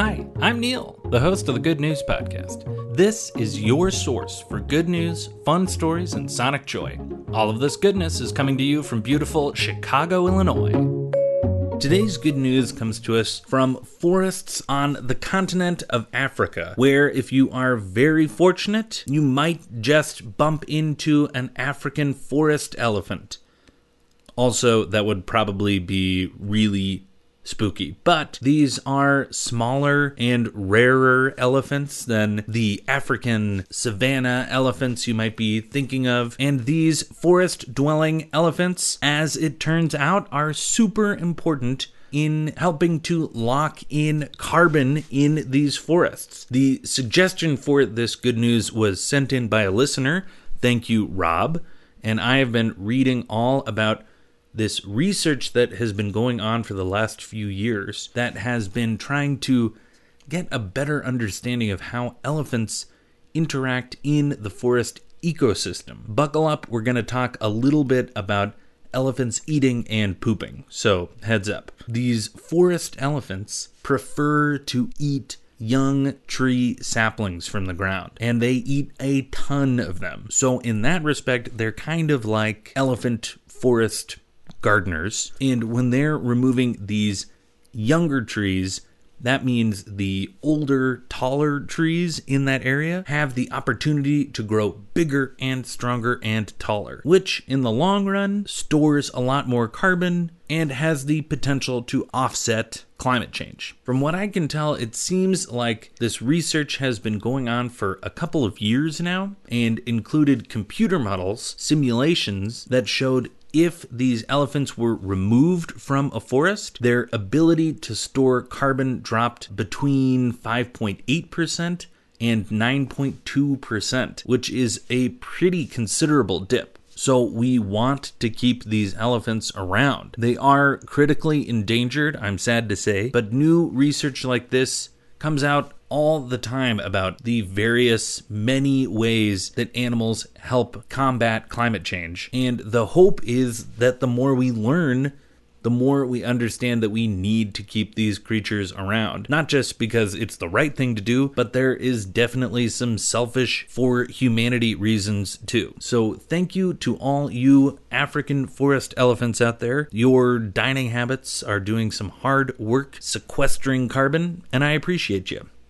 Hi, I'm Neil, the host of the Good News Podcast. This is your source for good news, fun stories, and sonic joy. All of this goodness is coming to you from beautiful Chicago, Illinois. Today's good news comes to us from forests on the continent of Africa, where, if you are very fortunate, you might just bump into an African forest elephant. Also, that would probably be really spooky. But these are smaller and rarer elephants than the African savanna elephants you might be thinking of. And these forest dwelling elephants, as it turns out, are super important in helping to lock in carbon in these forests. The suggestion for this good news was sent in by a listener. Thank you, Rob. And I have been reading all about this research that has been going on for the last few years that has been trying to get a better understanding of how elephants interact in the forest ecosystem. Buckle up, we're going to talk a little bit about elephants eating and pooping. So, heads up. These forest elephants prefer to eat young tree saplings from the ground, and they eat a ton of them. So, in that respect, they're kind of like elephant forest gardeners. And when they're removing these younger trees, that means the older, taller trees in that area have the opportunity to grow bigger and stronger and taller, which in the long run stores a lot more carbon and has the potential to offset climate change. From what I can tell, it seems like this research has been going on for a couple of years now and included computer models, simulations that showed if these elephants were removed from a forest, their ability to store carbon dropped between 5.8% and 9.2%, which is a pretty considerable dip. So we want to keep these elephants around. They are critically endangered, I'm sad to say, but new research like this comes out all the time about the various many ways that animals help combat climate change. And the hope is that the more we learn, the more we understand that we need to keep these creatures around. Not just because it's the right thing to do, but there is definitely some selfish for humanity reasons too. So, thank you to all you African forest elephants out there. Your dining habits are doing some hard work sequestering carbon, and I appreciate you.